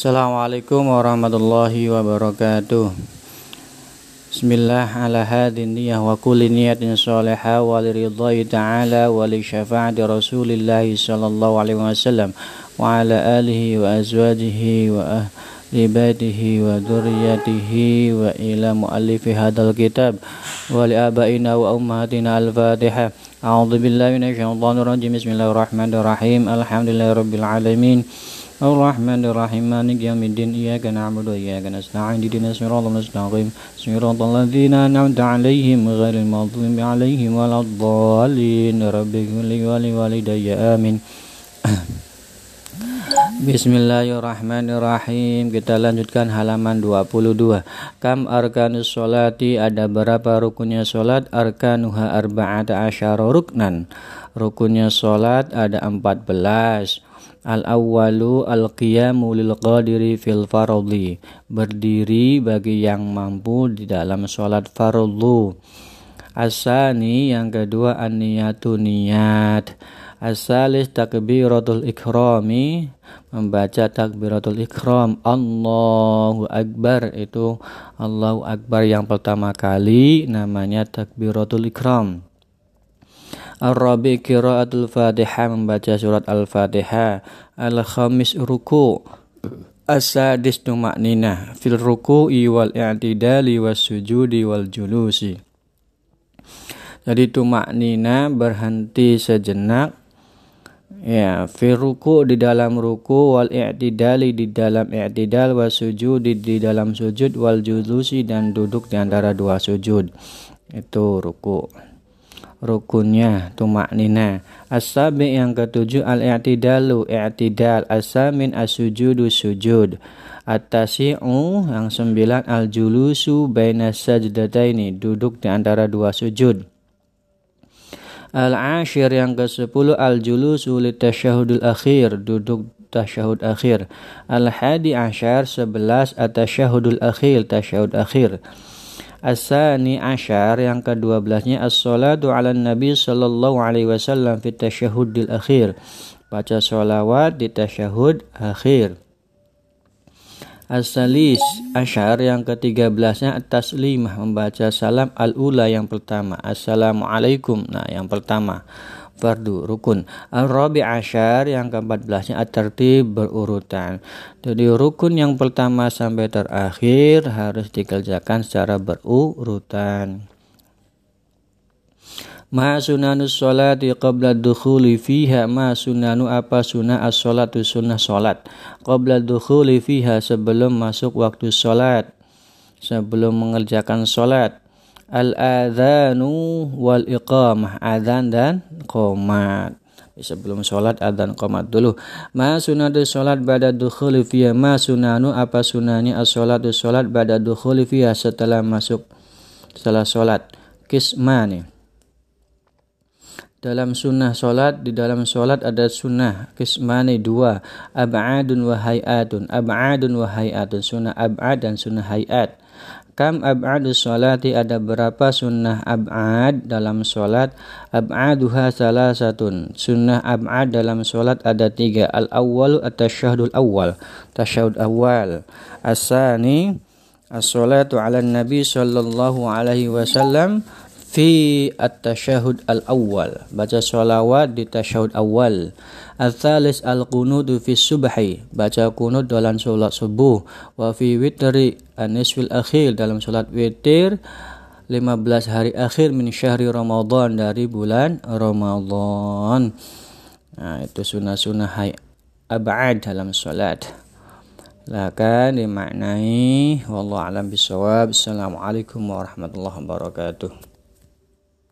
Assalamualaikum warahmatullahi wabarakatuh Bismillah ala hadin niyah wa kulli niyatin salihah wa li ridhai ta'ala wa li syafa'ati rasulillahi sallallahu alaihi wasallam wa ala alihi wa azwajihi wa ahli baitihi wa dhurriyyatihi wa ila muallifi hadal kitab wa li abaina wa ummahatina al-fatihah A'udzu billahi minasy syaithanir rajim Bismillahirrahmanirrahim Alhamdulillahirabbil alamin الرحمن الرحيم مالك يوم الدين إياك نعبد وإياك نستعين اهدنا الصراط المستقيم صراط الذين أنعمت عليهم غير المغضوب عليهم ولا الضالين. رب اغفر لي ولوالدي آمين. Bismillahirrahmanirrahim Kita lanjutkan halaman 22 Kam arkanus sholati Ada berapa rukunnya sholat Arkanuha arba'ata asyara ruknan Rukunnya sholat ada 14 Al-awwalu al-qiyamu lil qadiri fil faradhi. Berdiri bagi yang mampu di dalam sholat fardu. Asani yang kedua an-niyatu. Asalis takbiratul ikrami membaca takbiratul ikram Allahu akbar itu Allahu akbar yang pertama kali namanya takbiratul ikram Ar-Rabi qiraatul Fatihah membaca surat Al-Fatihah. Al-Khamis ruku. As-sadis tumaknina fil ruku'i wal i'tidali was sujudi wal julusi. Jadi tumaknina berhenti sejenak Ya, fil ruku di dalam ruku wal i'tidali di dalam i'tidal was sujudi di dalam sujud wal julusi dan duduk di antara dua sujud. Itu ruku. Rukunnya tumak nina asabi yang ketujuh al-i'tidalu. I'tidal. Asamin asujudu sujud. At-tasi'u yang sembilan al-julusu baina sajdataini duduk di antara dua sujud Al-ashir yang ke-10 al-julusu litasyahudul akhir duduk tasyahud akhir Al-hadi ashar 11 at-tasyahudul akhir tasyahud akhir Asani ashar yang kedua belasnya as-salatu ala nabi sallallahu alaihi wasallam fi tasyahudil akhir. Baca sholawat di tasyahud akhir. As-salis ashar yang ketiga belasnya at-taslimah membaca salam al-ula yang pertama. Assalamualaikum. Nah, yang pertama fardu rukun. Al-rabi asyar yang ke-14-nya at-tertib berurutan. Jadi rukun yang pertama sampai terakhir harus dikerjakan secara berurutan. Ma sunanus sholati qabla dukhuli fiha ma sunanu apa sunnah as-sholatu sunnah sholat. Qabla dukhuli fiha sebelum masuk waktu sholat sebelum mengerjakan sholat. Al-adhanu wal iqamah adzan dan qomat. Sebelum sholat adzan qomat dulu. Ma sunatu sholat pada dukhuli fiya ma sunanu apa sunani as-sholatu sholat pada dukhuli fiya setelah masuk setelah sholat. Kismani dalam sunnah solat di dalam solat ada sunnah kismani dua ab'adun wa hayatun ab'adun wa hayatun sunnah ab'ad dan sunnah hayat. Kam ab'adus sholati ada berapa sunnah ab'ad dalam sholat Ab'aduha salah satun Sunnah ab'ad dalam sholat ada tiga Al-awwalu at-tasyahdul awal Tasyahud awal As-sani As-sholatu ala nabi sallallahu alaihi wasallam fi at-tasyahud al-awwal. Baca sholawat di tasyahud awal al-thalis al-qunudu fi subhi. Baca kunut dalam sholat subuh. Wa fi witri anisfil akhir dalam sholat witir 15 hari akhir min syahri Ramadan dari bulan Ramadan. Nah itu sunnah-sunnah hai ab'ad dalam sholat Lakan dimaknai wallahu alam bisawab. Assalamualaikum warahmatullahi wabarakatuh.